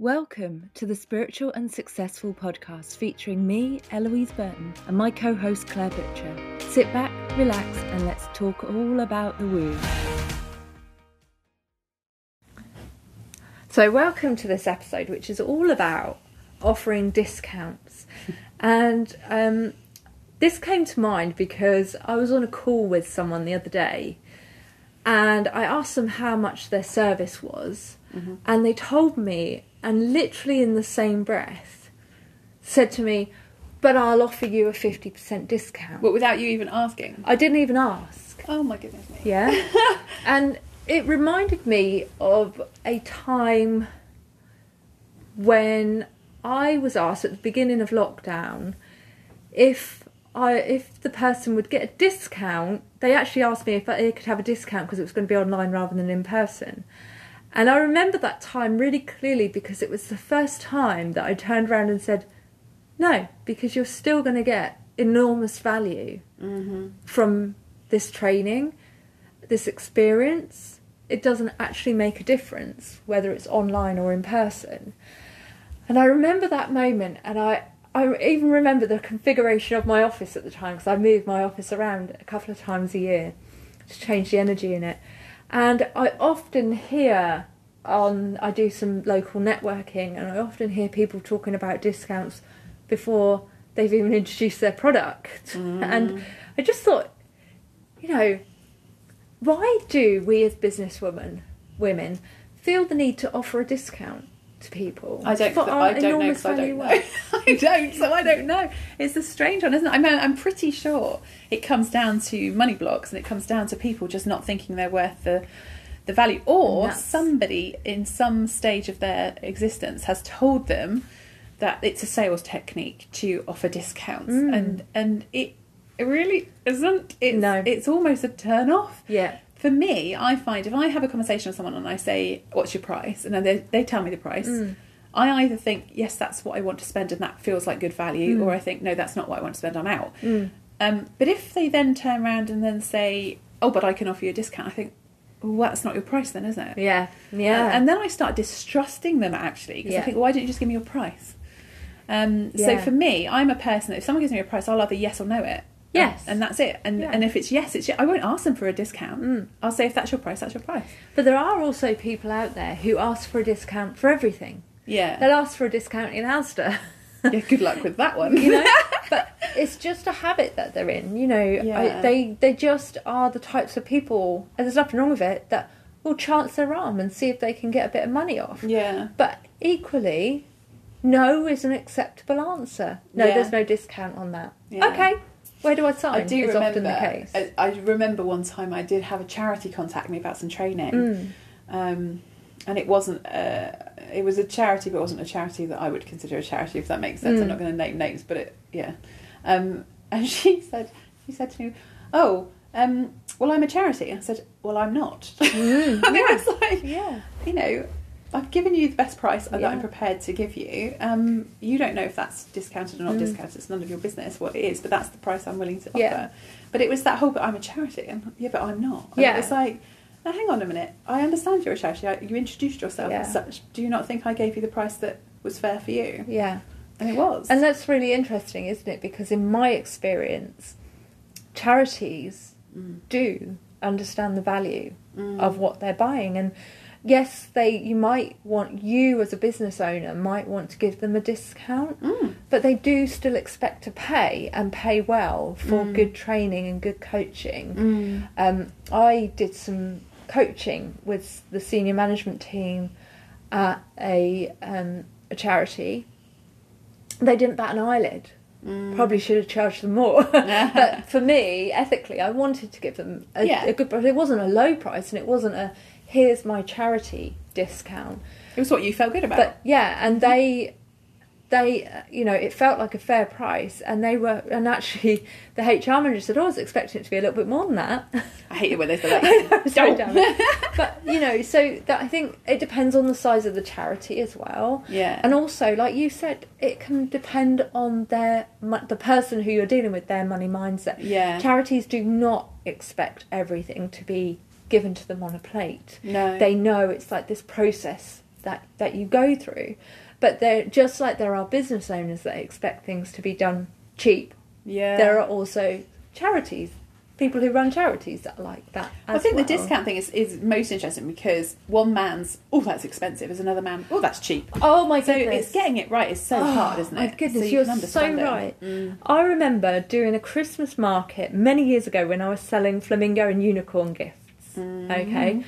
Welcome to the Spiritual and Successful podcast featuring me, Eloise Burton, and my co host Claire Butcher. Sit back, relax, and let's talk all about the woo. So, welcome to this episode, which is all about offering discounts. and um, this came to mind because I was on a call with someone the other day and I asked them how much their service was, mm-hmm. and they told me, and literally in the same breath, said to me, But I'll offer you a 50% discount. But without you even asking. I didn't even ask. Oh my goodness me. Yeah. and it reminded me of a time when I was asked at the beginning of lockdown if I if the person would get a discount. They actually asked me if they could have a discount because it was going to be online rather than in person. And I remember that time really clearly because it was the first time that I turned around and said, "No, because you're still going to get enormous value mm-hmm. from this training, this experience. It doesn't actually make a difference whether it's online or in person." And I remember that moment, and I, I even remember the configuration of my office at the time because I moved my office around a couple of times a year to change the energy in it. And I often hear on, I do some local networking, and I often hear people talking about discounts before they've even introduced their product. And mm. I just thought, you know, why do we as businesswomen, women, feel the need to offer a discount to people? I don't. for I don't know because I don't know. I don't, so I don't know. It's a strange one, isn't it? I mean, I'm pretty sure it comes down to money blocks, and it comes down to people just not thinking they're worth the the value, or somebody in some stage of their existence has told them that it's a sales technique to offer discounts, Mm. and and it it really isn't. It's, No. it's almost a turn off. Yeah. For me, I find if I have a conversation with someone and I say, "What's your price?" and then they, they tell me the price, Mm. I either think, "Yes, that's what I want to spend, and that feels like good value," or I think, "No, that's not what I want to spend. I'm out." Mm. Um, but if they then turn around and then say, "Oh, but I can offer you a discount," I think, "Well, that's not your price, then, is it?" Yeah. Yeah. And then I start distrusting them actually because Yeah. I think, "Why didn't you just give me your price?" Um, So for me, I'm a person that if someone gives me a price, I'll either yes or no it. Yes. and that's it. And Yeah. and if it's yes, it's yes. I won't ask them for a discount. Mm. I'll say if that's your price, that's your price. But there are also people out there who ask for a discount for everything. Yeah. They'll ask for a discount in Asda. yeah. Good luck with that one. you know but it's just a habit that they're in you know Yeah. I, they they just are the types of people and there's nothing wrong with it that will chance their arm and see if they can get a bit of money off yeah. but equally no is an acceptable answer no Yeah. there's no discount on that Yeah. okay where do i sign I do is remember. often the case I, I remember one time I did have a charity contact me about some training, Mm. um, and it wasn't. Uh, it was a charity, but it wasn't a charity that I would consider a charity, if that makes sense. Mm. I'm not going to name names, but it, yeah. Um, and she said, she said to me, "Oh, um, well, I'm a charity." I said, "Well, I'm not." Mm, and yeah. it was like, yeah you know, I've given you the best price that Yeah. I'm prepared to give you. Um, you don't know if that's discounted or not Mm. discounted. It's none of your business what it is, but that's the price I'm willing to offer. Yeah. But it was that whole, but I'm a charity, and yeah, but I'm not. And Yeah. It was like, now hang on a minute. I understand you're a charity. I- You introduced yourself Yeah. as such. Do you not think I gave you the price that was fair for you? yeah And it was. And that's really interesting, isn't it? Because in my experience, charities Mm. do understand the value Mm. of what they're buying. And yes, they you might want you as a business owner might want to give them a discount, Mm. but they do still expect to pay and pay well for Mm. good training and good coaching. Mm. Um, I did some coaching with the senior management team at a um, a charity. They didn't bat an eyelid. Mm. Probably should have charged them more. but for me, ethically, I wanted to give them a, Yeah. a good price. It wasn't a low price, and it wasn't a here's my charity discount. It was what you felt good about. But yeah, and they they you know it felt like a fair price, and they were and actually the HR manager said, "Oh, I was expecting it to be a little bit more than that." I hate it when they say that. damn it. but you know, so that I think it depends on the size of the charity as well. yeah. And also, like you said, it can depend on their the person who you're dealing with, their money mindset. yeah. Charities do not expect everything to be given to them on a plate. no. They know it's like this process that that you go through. But they're just like there are business owners that expect things to be done cheap. Yeah. There are also charities, people who run charities that are like that. I think the discount thing is, is most interesting because one man's oh that's expensive is another man oh that's cheap. Oh my So goodness! it's getting it right is so Oh, hard, isn't it? My goodness, so you you're so right. Mm. I remember doing a Christmas market many years ago when I was selling flamingo and unicorn gifts. Mm. Okay.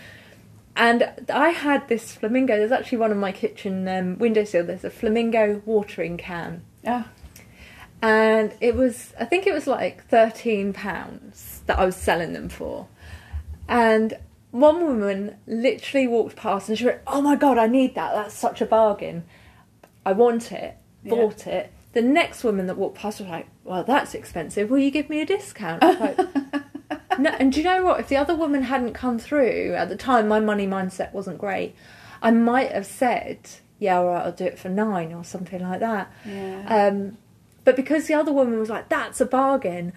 And I had this flamingo. There's actually one on my kitchen um, windowsill. There's a flamingo watering can, Ah, and it was I think it was like thirteen pounds that I was selling them for. And one woman literally walked past and she went, "Oh my god, I need that. That's such a bargain. I want it." Yeah. Bought it. The next woman that walked past was like, "Well, that's expensive. Will you give me a discount?" Like, no, and do you know what? If the other woman hadn't come through at the time, my money mindset wasn't great. I might have said, "Yeah, all right, I'll do it for nine or something like that." yeah. Um, but because the other woman was like, "That's a bargain,"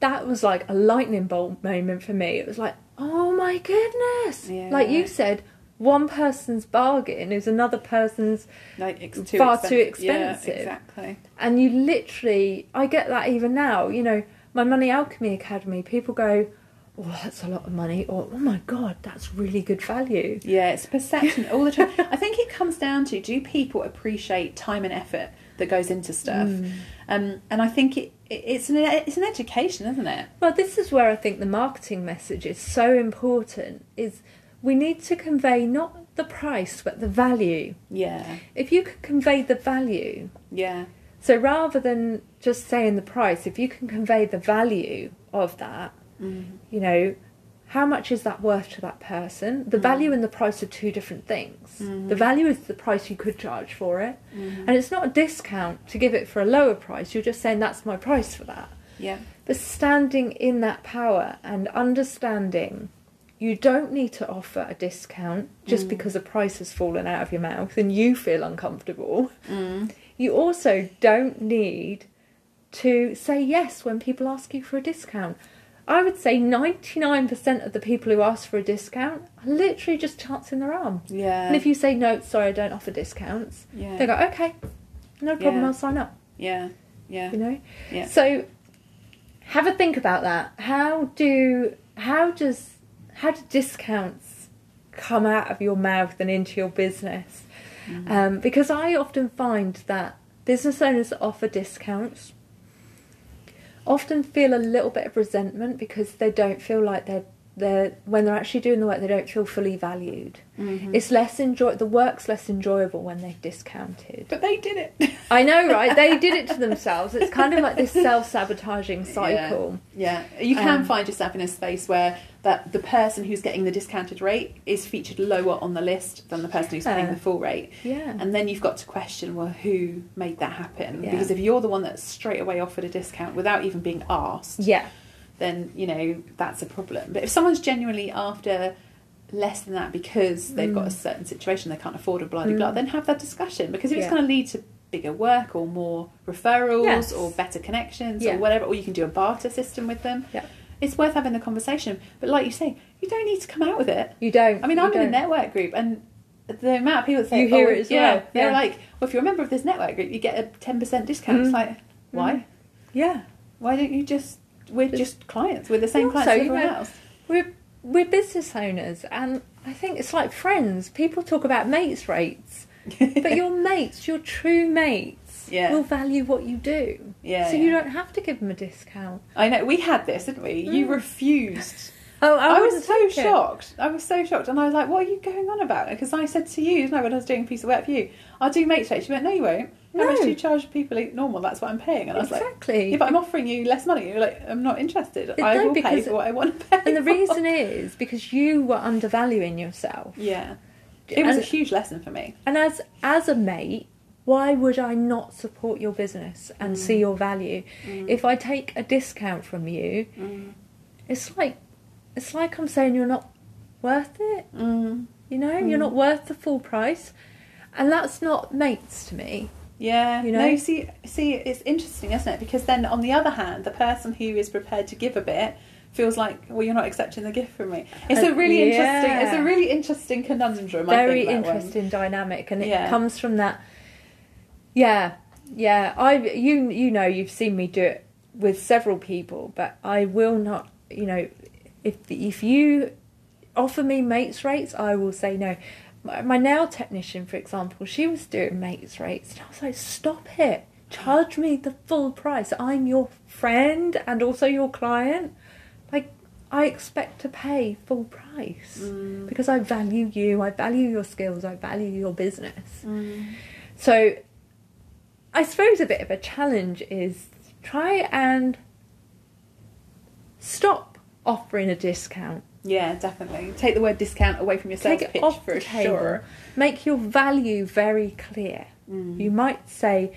that was like a lightning bolt moment for me. It was like, "Oh my goodness!" Yeah. Like you said, one person's bargain is another person's, like too far too expensive. expensive. Yeah, exactly. and you literally, I get that even now. You know, my Money Alchemy Academy, people go, "Oh, that's a lot of money," or "Oh my god, that's really good value." Yeah, it's perception all the time. I think it comes down to do people appreciate time and effort that goes into stuff, Mm. um, and I think it, it, it's an it's an education, isn't it? Well, this is where I think the marketing message is so important. Is we need to convey not the price but the value. Yeah, If you can convey the value, yeah, so rather than just saying the price, if you can convey the value of that, mm. you know, how much is that worth to that person? The value and the price are two different things. Mm. The value is the price you could charge for it, Mm. and it's not a discount to give it for a lower price. You're just saying that's my price for that. yeah, But standing in that power and understanding you don't need to offer a discount just Mm. because a price has fallen out of your mouth and you feel uncomfortable. mm. You also don't need to say yes when people ask you for a discount. I would say 99% of the people who ask for a discount are literally just chancing their arm. yeah, And if you say, no, sorry, I don't offer discounts, yeah, they go, okay, no problem, Yeah. I'll sign up, yeah, yeah, you know? yeah. So have a think about that. How do how does how do discounts come out of your mouth and into your business? Mm. Um, because I often find that business owners offer discounts often feel a little bit of resentment because they don't feel like they're they're when they're actually doing the work they don't feel fully valued. Mhm. It's less enjoy the work's less enjoyable when they've discounted. But they did it. I know, right? They did it to themselves. It's kind of like this self-sabotaging cycle. Yeah, you can Um, find yourself in a space where that the person who's getting the discounted rate is featured lower on the list than the person who's paying the full rate. Yeah. And then you've got to question, well, who made that happen? Yeah. Because if you're the one that straight away offered a discount without even being asked, yeah. Then you know that's a problem. But if someone's genuinely after less than that because they've got a Mm. certain situation they can't afford a blah blah blah, Mm. then have that discussion because if it's Yeah. going to lead to bigger work or more referrals Yes. or better connections Yeah. or whatever, or you can do a barter system with them. Yeah. It's worth having the conversation, but like you say, you don't need to come out with it. You don't. I mean, I'm in a network group, and the amount of people that say, You hear "Oh, it as yeah," well, they're yeah. like, "Well, if you're a member of this network group, you get a ten percent discount." It's Mm. like, why? Yeah. Why don't you just? We're Just- clients. We're the same Also, clients you everyone know- else. We're we're business owners, and I think it's like friends. People talk about mates rates, but your mates, your true mates, Yeah. will value what you do. Yeah, So yeah. you don't have to give them a discount. I know we had this, didn't we? You Mm. refused. Oh, I, wouldn't was so it. shocked. I was so shocked, and I was like, "What are you going on about?" Because I said to you, no, when I was doing a piece of work for you, I'll do mates rates. She went, "No, you won't. How much No. do you charge people normal? That's what I'm paying." And I was like, Exactly. "Yeah, but I'm offering you less money." You're like, "I'm not interested. I will pay for what I want to pay." and the for." reason is because you were undervaluing yourself. yeah, it was And- a huge lesson for me. And as as a mate, why would I not support your business and Mm. see your value? If I take a discount from you, Mm. it's like it's like I'm saying you're not worth it. Mm. You know, you're Mm. not worth the full price, and that's not mates to me. Yeah, You know? No, see, see, it's interesting, isn't it? Because then, on the other hand, the person who is prepared to give a bit feels like well you're not accepting the gift from me. It's a really yeah. interesting. It's a really interesting conundrum. I very think, that one. interesting dynamic and it Yeah. comes from that yeah yeah i you you know you've seen me do it with several people but i will not you know if if you offer me mates rates i will say no my, my nail technician for example she was doing mates rates and i was like stop it charge me the full price i'm your friend and also your client like i expect to pay full price Mm. because I value you, I value your skills, I value your business. Mm. So I suppose a bit of a challenge is try and stop offering a discount. Yeah, definitely. Take the word discount away from your sales Take it pitch off for the table. sure. Make your value very clear. Mm. You might say,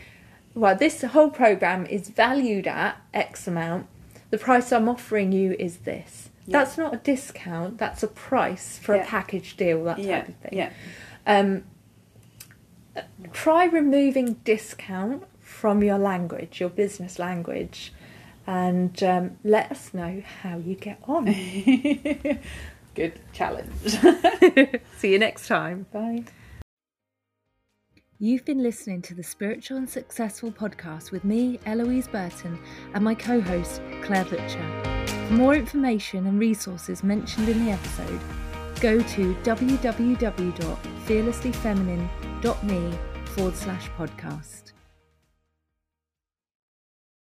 well, this whole program is valued at X amount. The price I'm offering you is this. Yeah. That's not a discount, that's a price for Yeah. a package deal, that yeah, type of thing. yeah. Um, try removing discount from your language, your business language, and um, let us know how you get on. Good challenge. See you next time. Bye. You've been listening to the Spiritual and Successful podcast with me, Eloise Burton, and my co host, Claire Butcher. For more information and resources mentioned in the episode, go to www.fearlesslyfeminine.me forward slash podcast.